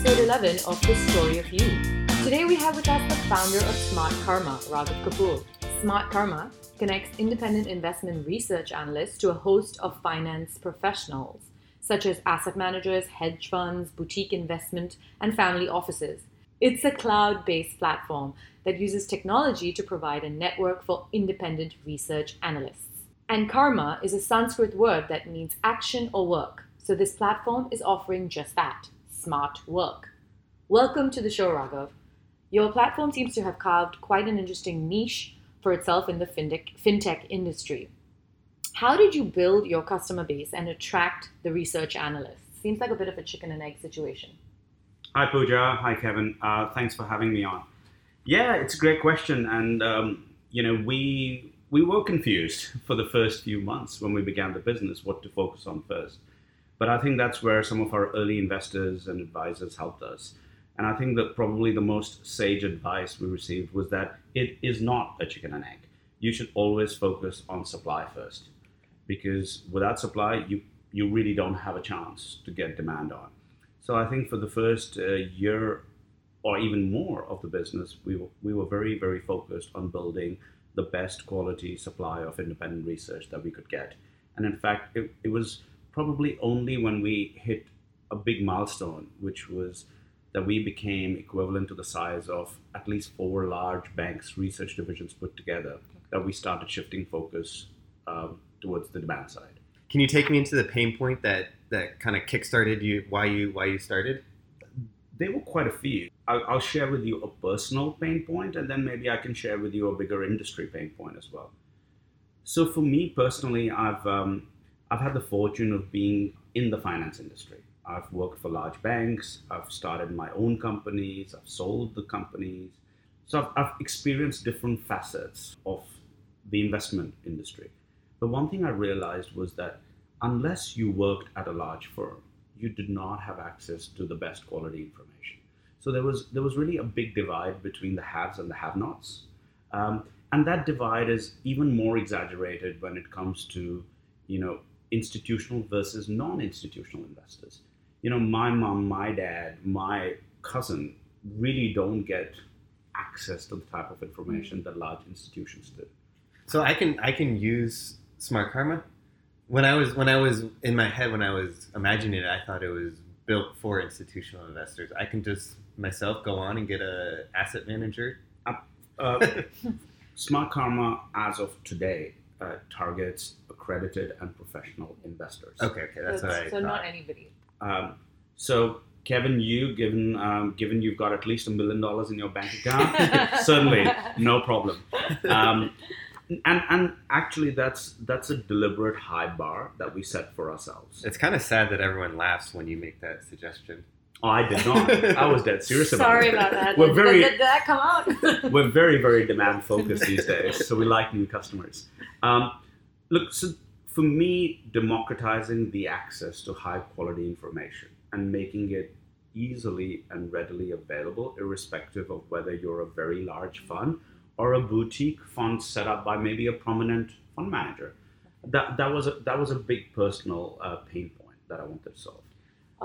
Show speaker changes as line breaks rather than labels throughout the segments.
episode 11 of The Story of You. Today we have with us the founder of Smart Karma, Raghav Kapoor. Smartkarma connects independent investment research analysts to a host of finance professionals, such as asset managers, hedge funds, boutique investment, and family offices. It's a cloud based platform that uses technology to provide a network for independent research analysts. And karma is a Sanskrit word that means action or work. So this platform is offering just that smart work. Welcome to the show, Raghav. Your platform seems to have carved quite an interesting niche for itself in the fintech, industry. How did you build your customer base and attract the research analysts? Seems like a bit of a chicken and egg situation.
Hi, Pooja. Hi, Kevin. Uh, thanks for having me on. Yeah, it's a great question, and um, you know we we were confused for the first few months when we began the business what to focus on first. But I think that's where some of our early investors and advisors helped us. And I think that probably the most sage advice we received was that it is not a chicken and egg. You should always focus on supply first, because without supply, you you really don't have a chance to get demand on. So I think for the first uh, year or even more of the business, we were, we were very very focused on building the best quality supply of independent research that we could get. And in fact, it, it was probably only when we hit a big milestone, which was that we became equivalent to the size of at least four large banks' research divisions put together, that we started shifting focus um, towards the demand side.
Can you take me into the pain point that that kind of kickstarted you? Why you why you started?
There were quite a few. I'll, I'll share with you a personal pain point, and then maybe I can share with you a bigger industry pain point as well. So for me personally, I've um, I've had the fortune of being in the finance industry. I've worked for large banks. I've started my own companies. I've sold the companies. So I've, I've experienced different facets of the investment industry. But one thing I realized was that unless you worked at a large firm, you did not have access to the best quality information. So there was there was really a big divide between the haves and the have-nots, um, and that divide is even more exaggerated when it comes to you know institutional versus non-institutional investors. You know, my mom, my dad, my cousin really don't get access to the type of information that large institutions do.
So I can I can use Smartkarma. When I was when I was in my head when I was imagining it, I thought it was built for institutional investors. I can just myself go on and get a asset manager.
Uh, Smartkarma, as of today, uh, targets accredited and professional investors.
Okay, okay, that's
so,
what I
so
thought.
not anybody.
Um, so, Kevin, you given um, given you've got at least a million dollars in your bank account, certainly no problem. Um, and and actually, that's that's a deliberate high bar that we set for ourselves.
It's kind of sad that everyone laughs when you make that suggestion.
Oh, I did not. I was dead serious about
Sorry
it.
about that.
We're
Did-
very
did, did that come out?
we're very very demand focused these days so we like new customers um, look so for me democratizing the access to high quality information and making it easily and readily available irrespective of whether you're a very large fund or a boutique fund set up by maybe a prominent fund manager that, that was a, that was a big personal uh, pain point that i wanted to solve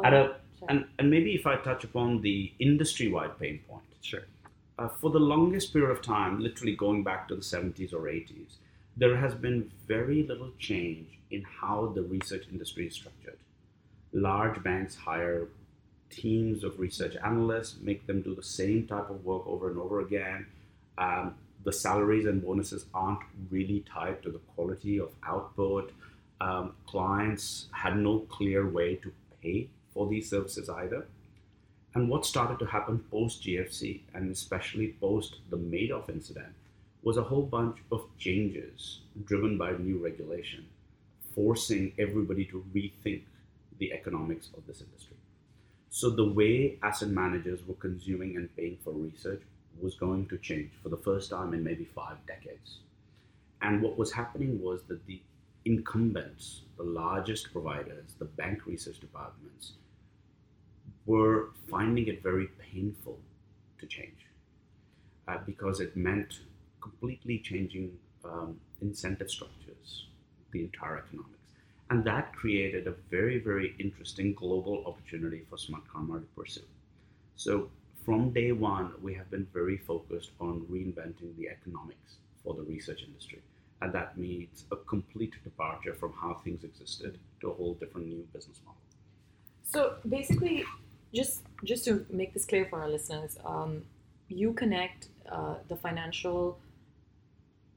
At a-
Sure.
and, and maybe if i touch upon the industry wide pain point
Sure.
uh, for the longest period of time, literally going back to the 70s or 80s, there has been very little change in how the research industry is structured. Large banks hire teams of research analysts, make them do the same type of work over and over again. Um, the salaries and bonuses aren't really tied to the quality of output. Um, clients had no clear way to pay for these services either. And what started to happen post GFC, and especially post the Madoff incident, was a whole bunch of changes driven by new regulation, forcing everybody to rethink the economics of this industry. So the way asset managers were consuming and paying for research was going to change for the first time in maybe five decades. And what was happening was that the incumbents, the largest providers, the bank research departments, were finding it very painful to change uh, because it meant completely changing um, incentive structures, the entire economics. And that created a very, very interesting global opportunity for Smartkarma to pursue. So from day one, we have been very focused on reinventing the economics for the research industry. And that means a complete departure from how things existed to a whole different new business model.
So basically, just just to make this clear for our listeners, um, you connect uh, the financial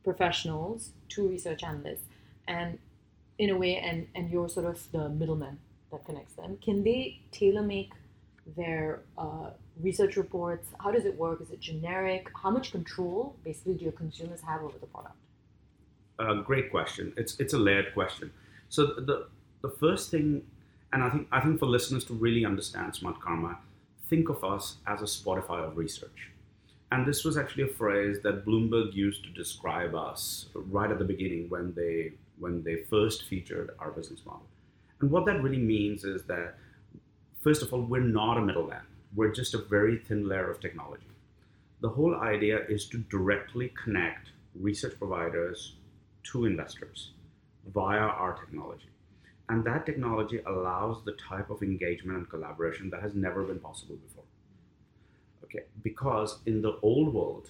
professionals to research analysts, and in a way, and and you're sort of the middleman that connects them. Can they tailor make their uh, research reports? How does it work? Is it generic? How much control basically do your consumers have over the product?
Uh, great question. It's it's a layered question. So the the first thing, and I think I think for listeners to really understand Smartkarma, think of us as a Spotify of research. And this was actually a phrase that Bloomberg used to describe us right at the beginning when they when they first featured our business model. And what that really means is that first of all, we're not a middleman. We're just a very thin layer of technology. The whole idea is to directly connect research providers to investors via our technology. And that technology allows the type of engagement and collaboration that has never been possible before. Okay, because in the old world,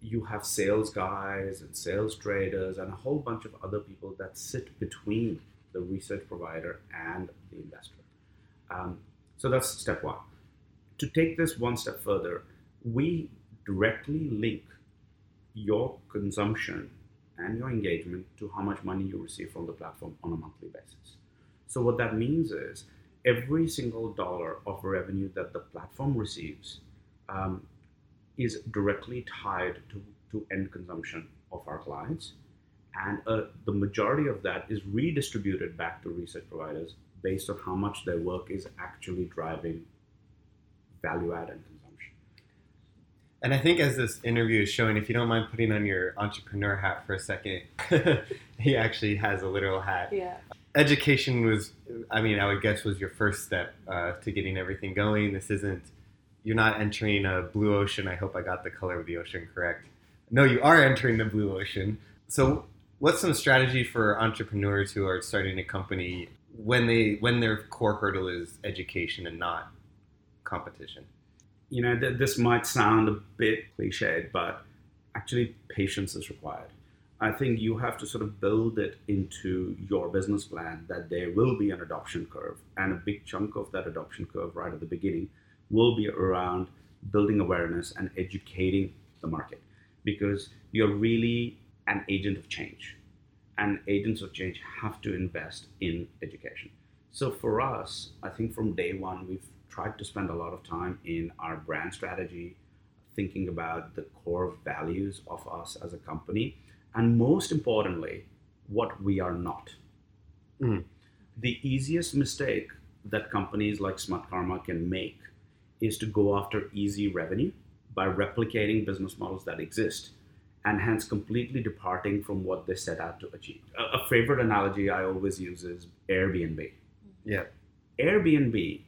you have sales guys and sales traders and a whole bunch of other people that sit between the research provider and the investor. Um, so that's step one. To take this one step further, we directly link your consumption and your engagement to how much money you receive from the platform on a monthly basis. So, what that means is every single dollar of revenue that the platform receives um, is directly tied to, to end consumption of our clients. And uh, the majority of that is redistributed back to research providers based on how much their work is actually driving value add and.
And I think as this interview is showing, if you don't mind putting on your entrepreneur hat for a second, he actually has a literal hat.
Yeah.
Education was, I mean, I would guess was your first step uh, to getting everything going. This isn't, you're not entering a blue ocean. I hope I got the color of the ocean correct. No, you are entering the blue ocean. So, what's some strategy for entrepreneurs who are starting a company when they when their core hurdle is education and not competition?
You know, th- this might sound a bit cliched, but actually, patience is required. I think you have to sort of build it into your business plan that there will be an adoption curve, and a big chunk of that adoption curve right at the beginning will be around building awareness and educating the market because you're really an agent of change and agents of change have to invest in education. So for us, I think from day one, we've tried to spend a lot of time in our brand strategy, thinking about the core values of us as a company, and most importantly, what we are not.
Mm.
The easiest mistake that companies like Smartkarma can make is to go after easy revenue by replicating business models that exist and hence completely departing from what they set out to achieve. A, a favorite analogy I always use is Airbnb.
Yeah.
Airbnb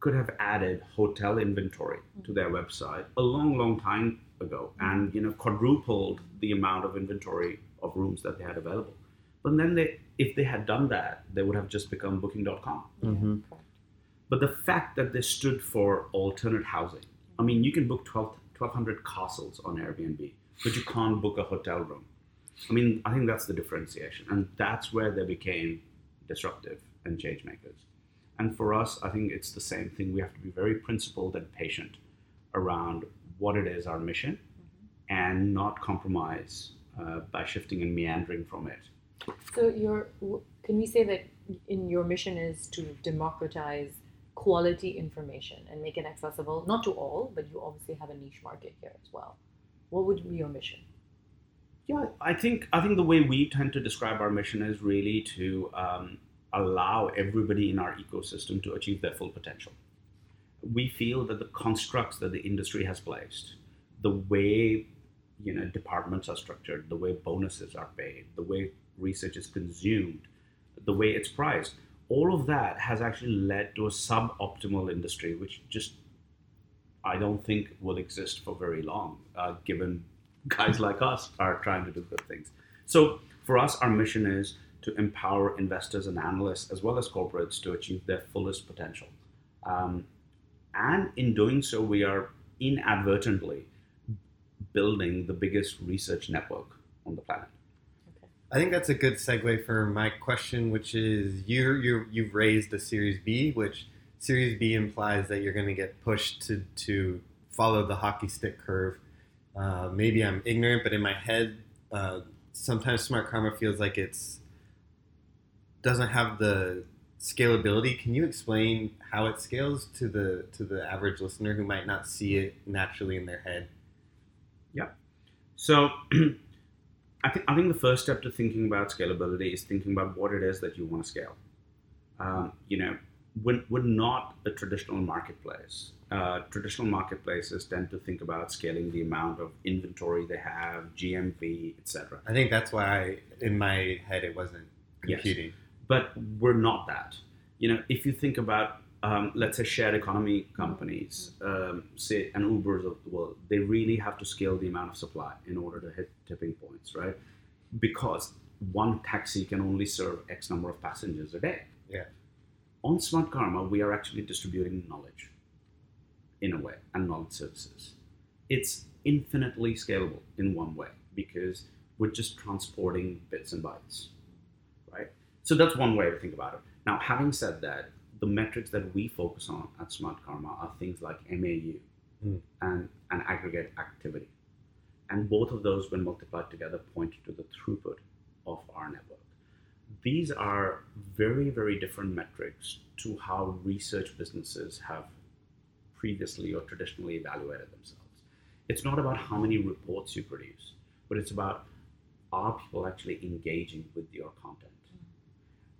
could have added hotel inventory to their website a long, long time ago, and you know quadrupled the amount of inventory of rooms that they had available. But then they, if they had done that, they would have just become Booking.com.
Mm-hmm.
But the fact that they stood for alternate housing, I mean, you can book 12, 1,200 castles on Airbnb, but you can't book a hotel room. I mean, I think that's the differentiation, and that's where they became disruptive and change makers. And for us, I think it's the same thing. We have to be very principled and patient around what it is our mission, and not compromise uh, by shifting and meandering from it.
So your can we say that in your mission is to democratize quality information and make it accessible not to all, but you obviously have a niche market here as well. What would be your mission?
Yeah, I think I think the way we tend to describe our mission is really to um, allow everybody in our ecosystem to achieve their full potential. We feel that the constructs that the industry has placed, the way you know departments are structured, the way bonuses are paid, the way research is consumed, the way it's priced, all of that has actually led to a suboptimal industry, which just I don't think will exist for very long, uh, given guys like us are trying to do good things. So for us, our mission is to empower investors and analysts as well as corporates to achieve their fullest potential. Um, and in doing so, we are inadvertently building the biggest research network on the planet.
I think that's a good segue for my question, which is you you you've raised a Series B, which Series B implies that you're going to get pushed to to follow the hockey stick curve. Uh, maybe I'm ignorant, but in my head, uh, sometimes Smartkarma feels like it's doesn't have the scalability. Can you explain how it scales to the to the average listener who might not see it naturally in their head? Yeah.
So, I think I think the first step to thinking about scalability is thinking about what it is that you want to scale. Um, you know, we're, we're not a traditional marketplace. Uh, traditional marketplaces tend to think about scaling the amount of inventory they have, GMV, etc.
I think that's why I, in my head it wasn't
Yes. But we're not that. You know, if you think about, um, let's say, shared economy companies, um, say, and Ubers of the world, they really have to scale the amount of supply in order to hit tipping points, right? Because one taxi can only serve X number of passengers a day.
Yeah.
On Smartkarma, we are actually distributing knowledge in a way and knowledge services. It's infinitely scalable in one way because we're just transporting bits and bytes? So that's one way to think about it. Now, having said that, the metrics that we focus on at Smartkarma are things like MAU
Hmm.
and, and aggregate activity. And both of those, when multiplied together, point to the throughput of our network. These are very, very different metrics to how research businesses have previously or traditionally evaluated themselves. It's not about how many reports you produce, but it's about are people actually engaging with your content?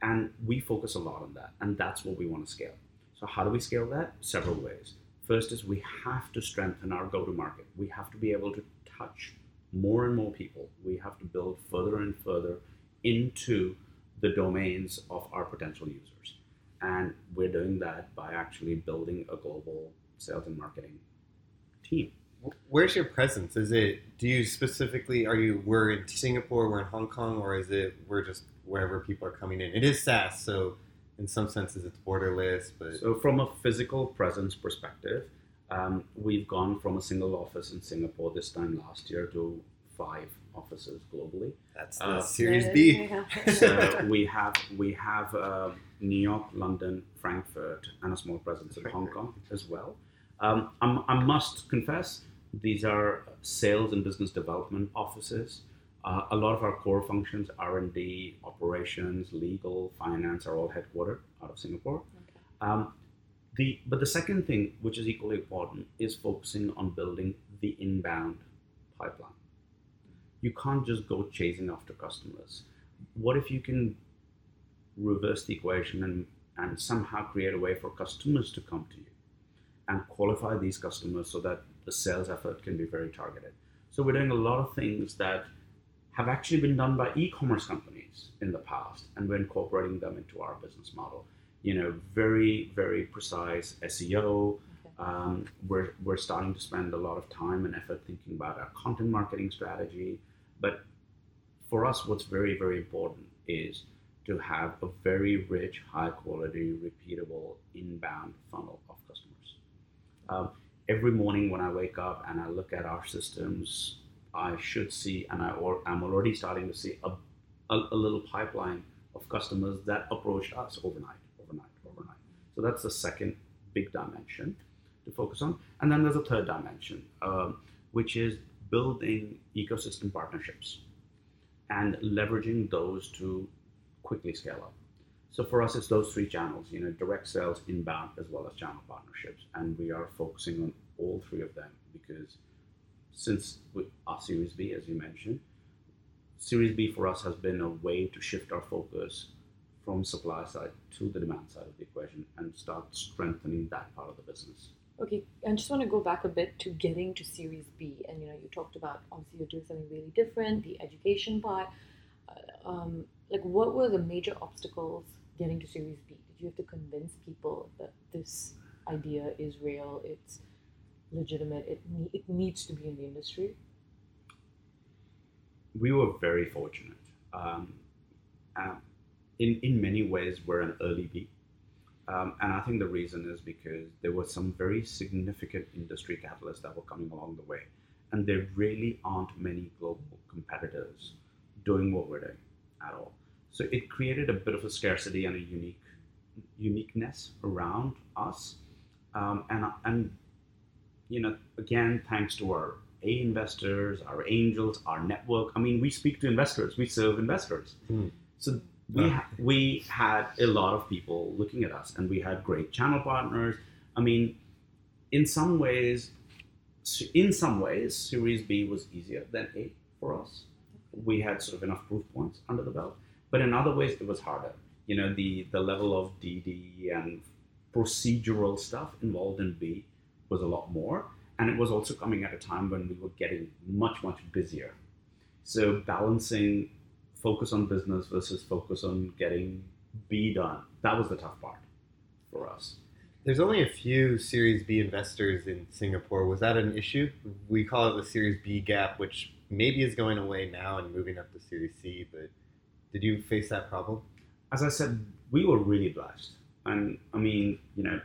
And we focus a lot on that, and that's what we want to scale. So, how do we scale that? Several ways. First is we have to strengthen our go to market. We have to be able to touch more and more people. We have to build further and further into the domains of our potential users. And we're doing that by actually building a global sales and marketing team.
Where's your presence? Is it do you specifically are you we're in Singapore, we're in Hong Kong, or is it we're just wherever people are coming in? It is SaaS, so in some senses it's borderless, but
So, from a physical presence perspective, um, we've gone from a single office in Singapore this time last year to five offices globally.
that's the
uh,
Series B.
So we have we have uh, New York, London, Frankfurt, and a small presence in Hong Kong as well. Um, I'm, I must confess, these are sales and business development offices. Uh, a lot of our core functions, R&D, operations, legal, finance, are all headquartered out of Singapore. Um, the but the second thing, which is equally important, is focusing on building the inbound pipeline. You can't just go chasing after customers. What if you can reverse the equation and, and somehow create a way for customers to come to you and qualify these customers so that the sales effort can be very targeted? So we're doing a lot of things that have actually been done by e-commerce companies in the past, and we're incorporating them into our business model. You know, very, very precise SEO. Um, we're, we're starting to spend a lot of time and effort thinking about our content marketing strategy. But for us, what's very, very important is to have a very rich, high quality, repeatable inbound funnel of customers. Um, every morning when I wake up and I look at our systems, I should see, and I or I'm already starting to see a, a, a little pipeline of customers that approached us overnight, overnight, overnight. So that's the second big dimension to focus on. And then there's a third dimension, um, which is building ecosystem partnerships and leveraging those to quickly scale up. So for us, it's those three channels, you know, direct sales, inbound, as well as channel partnerships. And we are focusing on all three of them because since our Series B, as you mentioned, Series B for us has been a way to shift our focus from supply side to the demand side of the equation and start strengthening that part of the business.
Okay, I just want to go back a bit to getting to Series B, and you know, you talked about obviously you're doing something really different, the education part. Uh, um, like, what were the major obstacles getting to Series B? Did you have to convince people that this idea is real, it's legitimate, it it needs to be in the industry?
we were very fortunate. Um, um, in in many ways, we're an early B. Um, and I think the reason is because there were some very significant industry catalysts that were coming along the way. And there really aren't many global competitors doing what we're doing at all. So it created a bit of a scarcity and a unique uniqueness around us. Um, and, and, you know, again, thanks to our A investors, our angels, our network. I mean, we speak to investors, we serve investors.
Mm.
So we, ha- we had a lot of people looking at us and we had great channel partners. I mean, in some ways, in some ways, Series B was easier than A for us. We had sort of enough proof points under the belt, but in other ways, it was harder. You know, the the level of DD and procedural stuff involved in B was a lot more, and it was also coming at a time when we were getting much much busier. So balancing focus on business versus focus on getting B done that was the tough part for us.
There's only a few Series B investors in Singapore. Was that an issue? We call it the Series B gap, which maybe is going away now and moving up to Series C. But did you face that problem?
As I said, we were really blessed, and I mean, you know,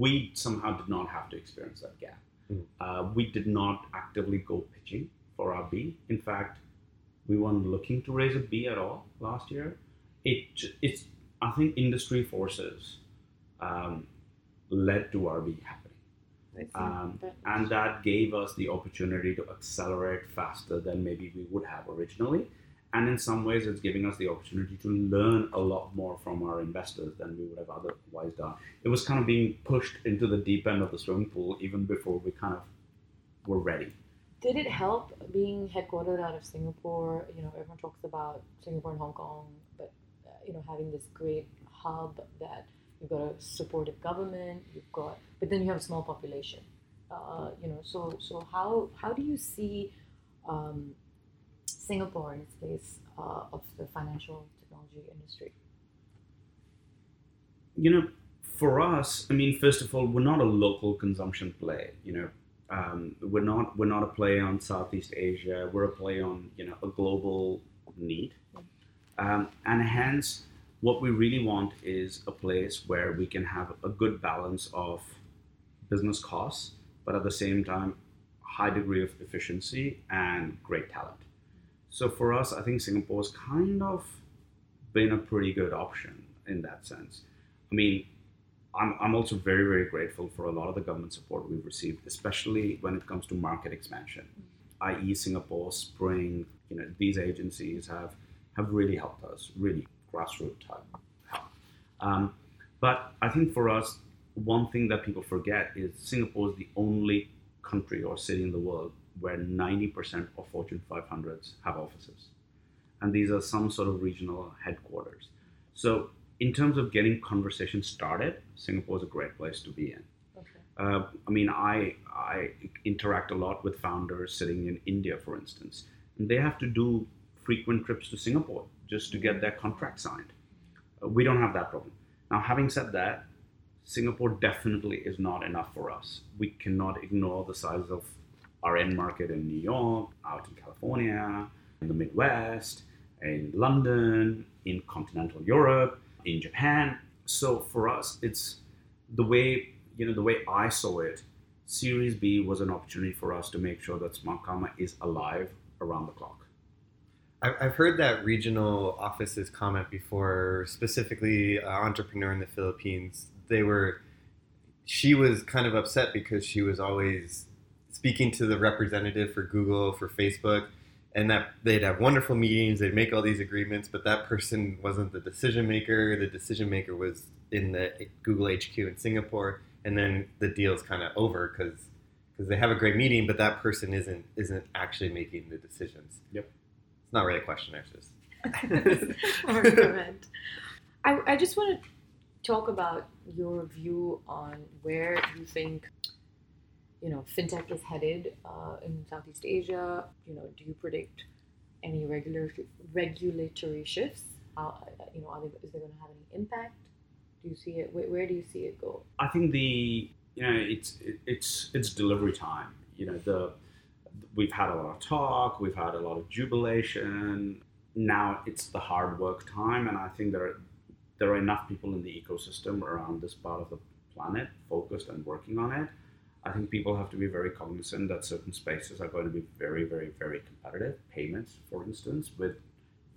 we somehow did not have to experience that gap.
Mm.
Uh, we did not actively go pitching for our B. In fact, we weren't looking to raise a B at all last year. It it's I think industry forces um, led to our B happening. Um, and that gave us the opportunity to accelerate faster than maybe we would have originally. And in some ways, it's giving us the opportunity to learn a lot more from our investors than we would have otherwise done. It was kind of being pushed into the deep end of the swimming pool even before we kind of were ready.
Did it help being headquartered out of Singapore? You know, everyone talks about Singapore and Hong Kong, but uh, you know, having this great hub that you've got a supportive government, you've got, but then you have a small population. Uh, you know, so so how how do you see um, Singapore in its place uh, of the financial technology industry?
You know, for us, I mean, first of all, we're not a local consumption play. You know, um, we're not we're not a play on Southeast Asia. We're a play on you know a global need, um, and hence what we really want is a place where we can have a good balance of business costs, but at the same time, high degree of efficiency and great talent. So for us, I think Singapore's kind of been a pretty good option in that sense. I mean, I'm, I'm also very, very grateful for a lot of the government support we've received, especially when it comes to market expansion, IE Singapore, Spring, you know, these agencies have, have really helped us, really grassroots type help. Um, but I think for us, one thing that people forget is Singapore is the only country or city in the world where 90% of Fortune 500s have offices. And these are some sort of regional headquarters. So, in terms of getting conversation started, Singapore is a great place to be in.
Okay.
Uh, I mean, I, I interact a lot with founders sitting in India, for instance, and they have to do frequent trips to Singapore just to get their contract signed. Uh, we don't have that problem. Now, having said that, Singapore definitely is not enough for us. We cannot ignore the size of our end market in New York, out in California, in the Midwest, in London, in continental Europe, in Japan. So for us, it's the way you know the way I saw it. Series B was an opportunity for us to make sure that Smartkarma is alive around the clock.
I've heard that regional offices comment before, specifically an entrepreneur in the Philippines. They were, she was kind of upset because she was always speaking to the representative for Google, for Facebook, and that they'd have wonderful meetings, they'd make all these agreements, but that person wasn't the decision maker. The decision maker was in the Google HQ in Singapore, and then the deal's kind of over because because they have a great meeting, but that person isn't isn't actually making the decisions.
Yep.
It's not really a question, it's just
argument. I, I just want to talk about your view on where you think you know fintech is headed uh, in Southeast Asia. You know, do you predict any regular regulatory shifts? Uh, you know, are they, is there going to have any impact? Do you see it? Where, where, do you see it go?
I think the you know it's it's it's delivery time. You know the we've had a lot of talk, we've had a lot of jubilation. Now it's the hard work time, and I think there there are enough people in the ecosystem around this part of the planet focused and working on it. I think people have to be very cognizant that certain spaces are going to be very, very, very competitive. Payments, for instance, with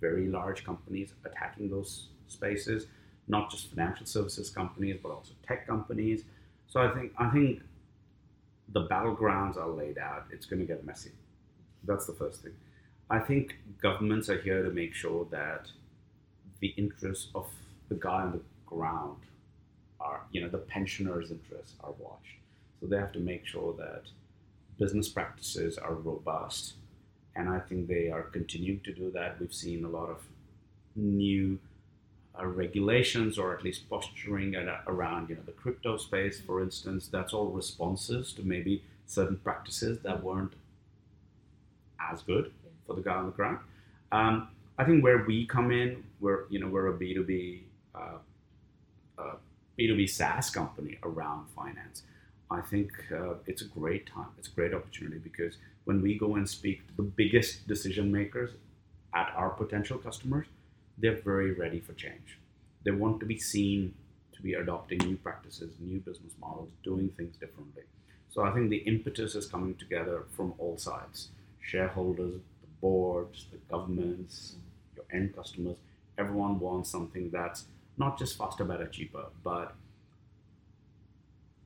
very large companies attacking those spaces, not just financial services companies, but also tech companies. So I think I think the battlegrounds are laid out. It's going to get messy. That's the first thing. I think governments are here to make sure that the interests of the guy on the ground are, you know, the pensioners' interests are watched. So they have to make sure that business practices are robust. And I think they are continuing to do that. We've seen a lot of new uh, regulations or at least posturing at, around you know the crypto space for instance that's all responses to maybe certain practices that weren't as good for the guy on the ground um, i think where we come in we're you know we're a b2b uh, uh, b2b saas company around finance i think uh, it's a great time it's a great opportunity because when we go and speak to the biggest decision makers at our potential customers they're very ready for change. They want to be seen to be adopting new practices, new business models, doing things differently. So I think the impetus is coming together from all sides shareholders, the boards, the governments, your end customers. Everyone wants something that's not just faster, better, cheaper, but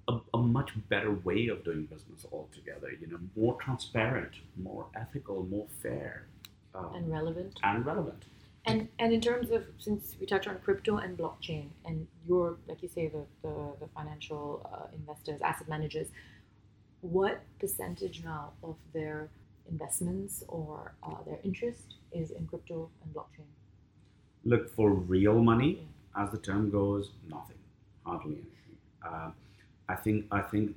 a, a, much better way of doing business altogether. You know, more transparent, more ethical, more fair,
um, and relevant.
And relevant.
And and in terms of since we touched on crypto and blockchain, and you're like you say the the, the financial uh, investors, asset managers, what percentage now of their investments or uh, their interest is in crypto and blockchain?
Look for real money, yeah. as the term goes, nothing, hardly anything. Uh, I think I think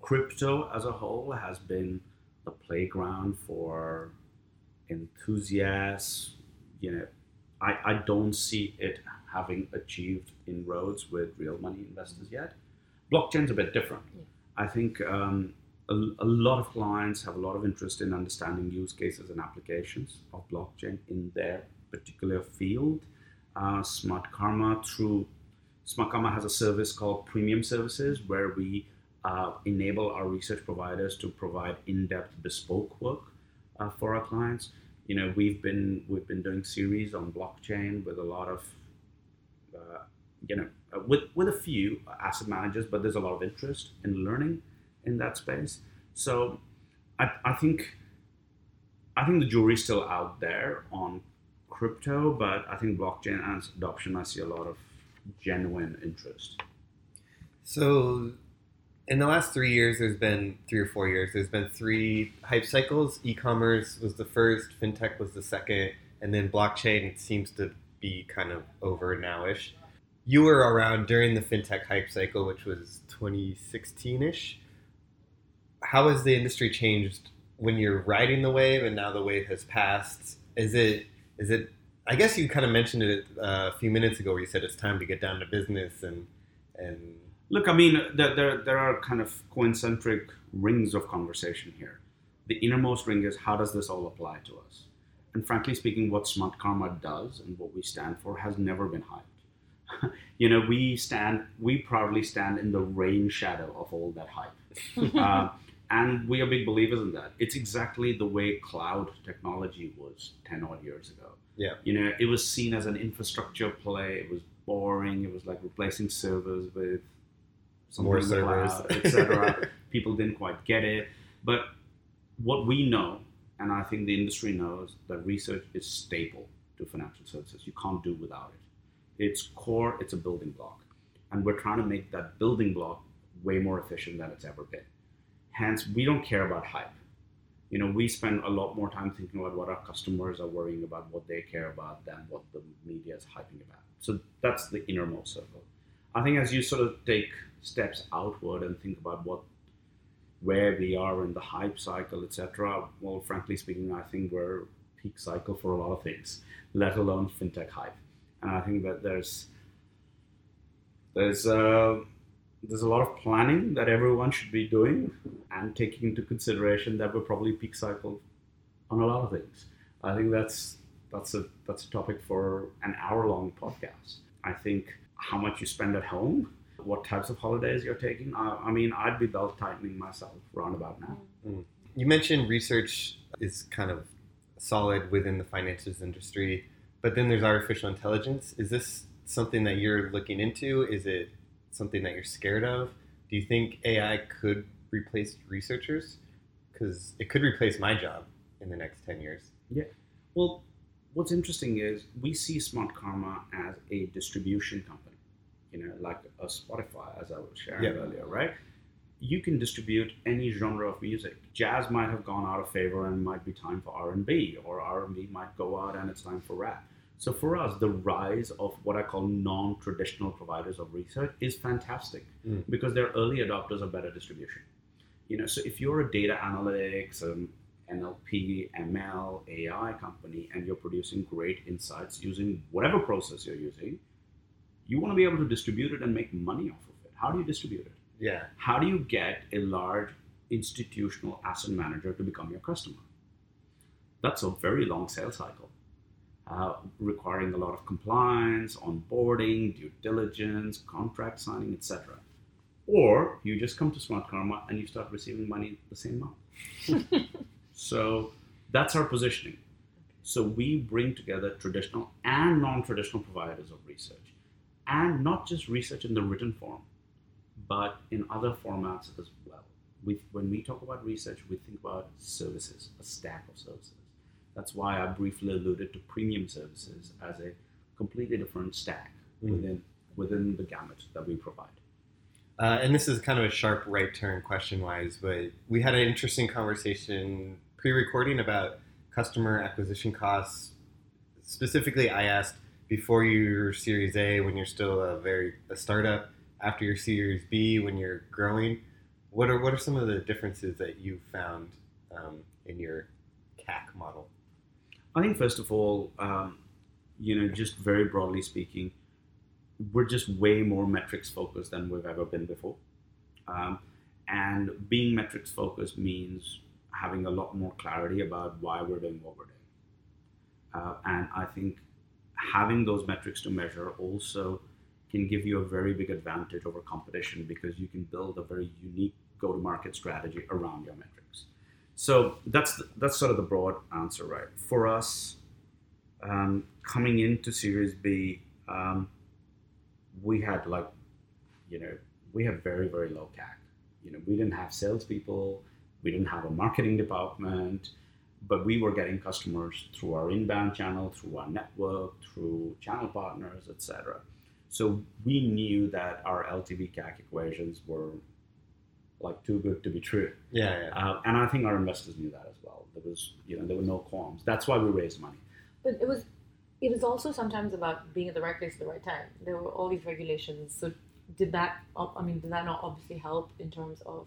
crypto as a whole has been the playground for enthusiasts you know, I, I don't see it having achieved inroads with real money investors yet. Blockchain's a bit different. Yeah. I think um, a, a, lot of clients have a lot of interest in understanding use cases and applications of blockchain in their particular field. Uh, Smartkarma through Smartkarma has a service called Premium Services where we uh, enable our research providers to provide in-depth bespoke work uh, for our clients. You know we've been we've been doing series on blockchain with a lot of uh, you know uh, with with a few asset managers but there's a lot of interest in learning in that space. So i, I think i think the jury's still out there on crypto but i think blockchain and adoption i see a lot of genuine interest
so in the last three years, there's been three or four years, there's been three hype cycles. E commerce was the first, fintech was the second, and then blockchain seems to be kind of over nowish. You were around during the fintech hype cycle, which was 2016 ish. How has the industry changed when you're riding the wave and now the wave has passed? Is it, is it, I guess you kind of mentioned it uh, a few minutes ago where you said it's time to get down to business and, and
Look, I mean, there, there, there are kind of concentric rings of conversation here. The innermost ring is how does this all apply to us? And frankly speaking, what Smartkarma does and what we stand for has never been hyped. you know, we stand, we proudly stand in the rain shadow of all that hype. uh, and we are big believers in that. It's exactly the way cloud technology was 10 odd years ago.
Yeah.
You know, it was seen as an infrastructure play. It was boring. It was like replacing servers with
more servers,
etc. People didn't quite get it, but what we know, and I think the industry knows, that research is staple to financial services. You can't do without it. It's core. It's a building block, and we're trying to make that building block way more efficient than it's ever been. Hence, we don't care about hype. You know, we spend a lot more time thinking about what our customers are worrying about, what they care about, than what the media is hyping about. So that's the innermost circle. I think as you sort of take steps outward and think about what where we are in the hype cycle, etc. Well, frankly speaking, I think we're peak cycle for a lot of things, let alone fintech hype. And I think that there's there's uh, there's a lot of planning that everyone should be doing and taking into consideration that we're probably peak cycle on a lot of things. I think that's that's a that's a topic for an hour long podcast. I think how much you spend at home, what types of holidays you're taking. I, I mean, I'd be belt tightening myself roundabout now. Mm.
You mentioned research is kind of solid within the finances industry, but then there's artificial intelligence. Is this something that you're looking into? Is it something that you're scared of? Do you think AI could replace researchers? Because it could replace my job in the next 10 years. Yeah.
Well, what's interesting is we see Smartkarma as a distribution company, you know, like a Spotify, as I was sharing
Yeah.
earlier, right? You can distribute any genre of music. Jazz might have gone out of favor and might be time for R&B, or R&B might go out and it's time for rap. So for us, the rise of what I call non-traditional providers of research is fantastic
Mm.
because they're early adopters of better distribution. You know, so if you're a data analytics, um, NLP, ML, AI company, and you're producing great insights using whatever process you're using, you want to be able to distribute it and make money off of it. How do you distribute it?
Yeah.
How do you get a large institutional asset manager to become your customer? That's a very long sales cycle, uh, requiring a lot of compliance, onboarding, due diligence, contract signing, etc. Or you just come to Smartkarma and you start receiving money the same month. so that's our positioning. So we bring together traditional and non-traditional providers of research, and not just research in the written form, but in other formats as well. We, when we talk about research, we think about services, a stack of services. That's why I briefly alluded to premium services as a completely different stack
Mm.
within within the gamut that we provide.
Uh, and this is kind of a sharp right turn question wise, but we had an interesting conversation pre recording about customer acquisition costs. Specifically, I asked before your Series A, when you're still a very a startup, after your Series B, when you're growing. What are what are some of the differences that you found um, in your CAC model?
I think first of all, um, you know, just very broadly speaking, we're just way more metrics focused than we've ever been before. Um, and being metrics focused means having a lot more clarity about why we're doing what we're doing. Uh, and I think having those metrics to measure also can give you a very big advantage over competition because you can build a very unique go-to-market strategy around your metrics. So that's that's sort of the broad answer, right? For us, um, coming into Series B, um, we had like, you know, we had very very low CAC. You know, we didn't have salespeople, we didn't have a marketing department, but we were getting customers through our inbound channel, through our network, through channel partners, etc. So we knew that our LTV CAC equations were like too good to be true.
Yeah, yeah.
Uh, and I think our investors knew that as well. There was, you know, there were no qualms. That's why we raised money.
But it was it was also sometimes about being at the right place at the right time. There were all these regulations. So did that I mean did that not obviously help in terms of,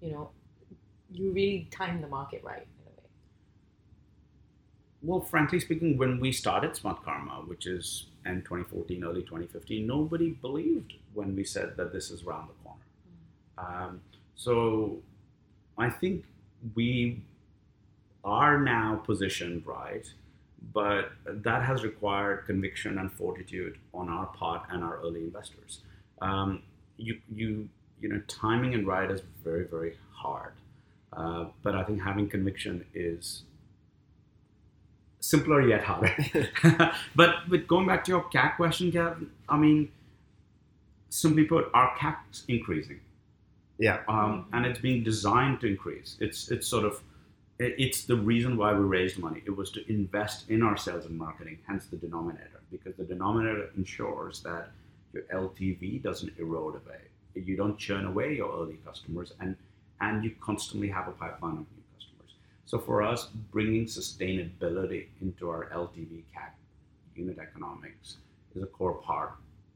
you know, you really timed the market right in a way.
Well, frankly speaking, when we started Smartkarma, which is end 2014, early 2015, nobody believed when we said that this is around the corner. Um, so I think we are now positioned right, but that has required conviction and fortitude on our part and our early investors. Um, you, you, you know, timing and right is very, very hard. Uh, but I think having conviction is simpler yet harder. but with going back to your CAC question, Kev, I mean, simply put, our CAC's increasing
Yeah.
um, and it's being designed to increase. It's it's sort of it's the reason why we raised money. It was to invest in our sales and marketing, hence the denominator, because the denominator ensures that your LTV doesn't erode away. You don't churn away your early customers, and and you constantly have a pipeline of new customers. So for us, bringing sustainability into our LTV CAC unit economics is a core part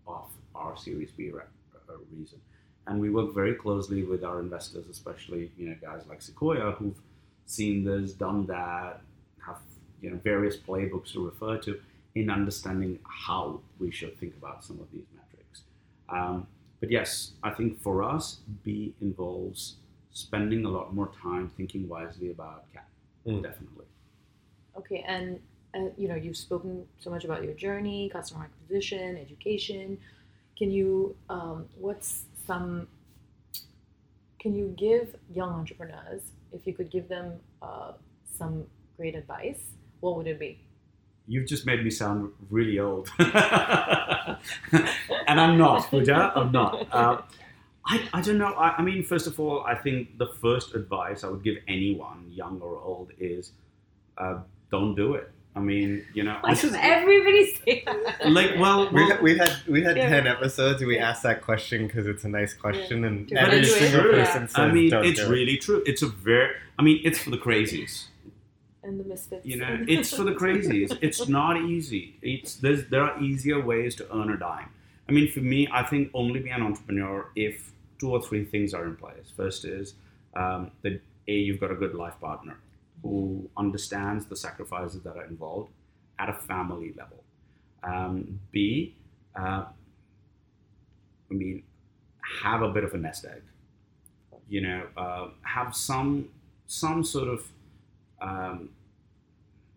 of our Series B re- uh, reason and we work very closely with our investors, especially you know guys like Sequoia who've seen this, done that, have you know various playbooks to refer to in understanding how we should think about some of these metrics. Um, but yes, I think for us, B involves spending a lot more time thinking wisely about CAC.
Mm.
Definitely.
Okay, and uh, you know, you've spoken so much about your journey, customer acquisition, education. Can you, um, what's some, can you give young entrepreneurs, if you could give them uh, some great advice, what would it be?
You've just made me sound really old. and I'm not, Pooja, I'm not. Uh, I, I don't know. I, I mean, first of all, I think the first advice I would give anyone, young or old, is uh, don't do it. I mean, you know,
Why
this
does everybody say that?
like, well,
We
well,
had, we had we had
Yeah.
ten episodes. and We
Yeah.
asked that question because it's a nice question, and
To
every
do it,
single
yeah.
says,
I mean,
"Don't
it's
do it."
really true. It's a very, I mean, it's for the crazies.
And the misfits.
You know, it's for the crazies. It's not easy. It's there's there are easier ways to earn a dime. I mean, for me, I think only be an entrepreneur if two or three things are in place. First is um, that a you've got a good life partner who understands the sacrifices that are involved at a family level. Um, B, uh, I mean, have a bit of a nest egg. You know, uh, have some some sort of um,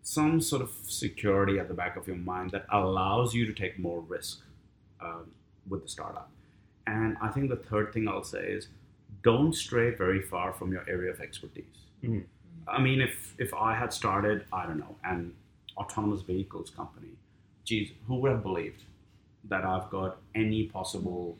some sort of security at the back of your mind that allows you to take more risk um, with the startup. And I think the third thing I'll say is don't stray very far from your area of expertise.
Mhm.
I mean, if if I had started, I don't know, an autonomous vehicles company, geez, who would have believed that I've got any possible,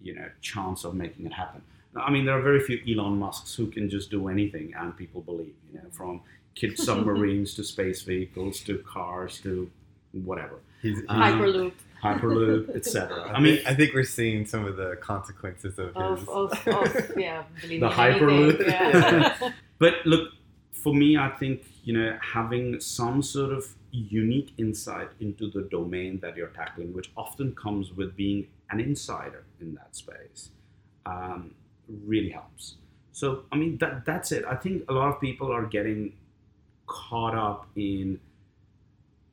you know, chance of making it happen? I mean, there are very few Elon Musks who can just do anything and people believe, you know, from kid submarines to space vehicles to cars to whatever,
He's, he's-
Um,
Hyperloop
Hyperloop, etc.
I
I mean,
I think we're seeing some of the consequences of his.
of, of, of yeah, believing
The
anything,
Hyperloop.
Yeah.
But look, for me, I think you know having some sort of unique insight into the domain that you're tackling, which often comes with being an insider in that space, um, really helps. So, I mean, that that's it. I think a lot of people are getting caught up in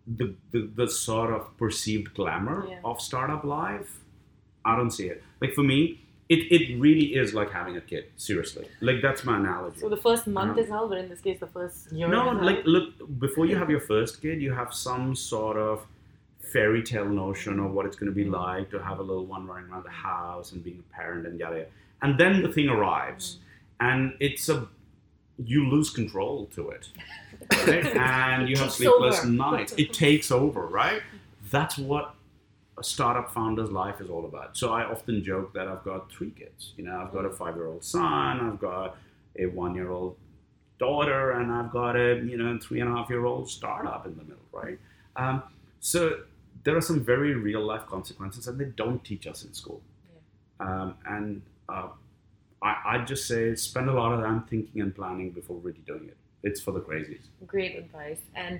the the, the sort of perceived glamour
Yeah.
of startup life. I don't see it. Like for me, it, it really is like having a kid. Seriously, like that's my analogy.
So the first month
Um,
is hell, but in this case, the first year.
No,
is hell.
like look, before you have your first kid, you have some sort of fairy tale notion of what it's going to be
Mm.
like to have a little one running around the house and being a parent and yada yada. And then the thing arrives, and it's a you lose control to it, right? and you have sleepless
over.
nights. It takes over, right? That's what a startup founder's life is all about. So I often joke that I've got three kids. You know, I've got a five-year-old son, I've got a one-year-old daughter, and I've got a you know three and a half-year-old startup in the middle, right? Um, so there are some very real-life consequences, and they don't teach us in school. Um, and uh, I, I just say spend a lot of time thinking and planning before really doing it. It's for the crazies.
Great advice. And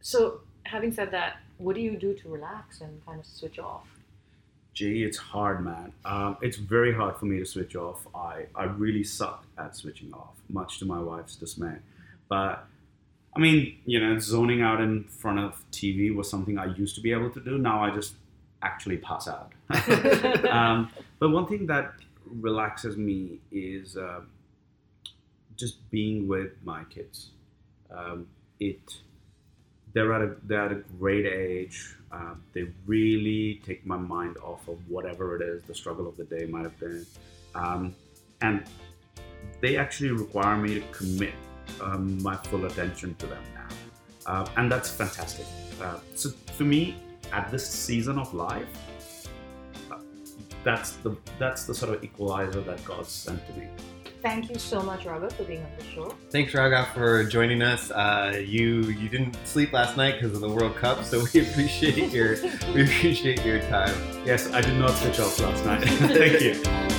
so, having said that, what do you do to relax and kind of switch off?
Gee, it's hard, man. Um, it's very hard for me to switch off. I, I really suck at switching off, much to my wife's dismay. But I mean, you know, zoning out in front of TV was something I used to be able to do. Now I just actually pass out. um, but one thing that relaxes me is uh, just being with my kids. Um, it they're at a they're at a great age. Um, they really take my mind off of whatever it is the struggle of the day might have been, um, and they actually require me to commit um, my full attention to them now, uh, and that's fantastic. Uh, so for me, at this season of life, uh, that's the that's the sort of equalizer that God sent to me.
Thank you so much, Robert, for being on the show.
Thanks, Raghav, for joining us. Uh, you you didn't sleep last night because of the World Cup, so we appreciate your we appreciate your time.
Yes, I did not switch off last night. Thank you.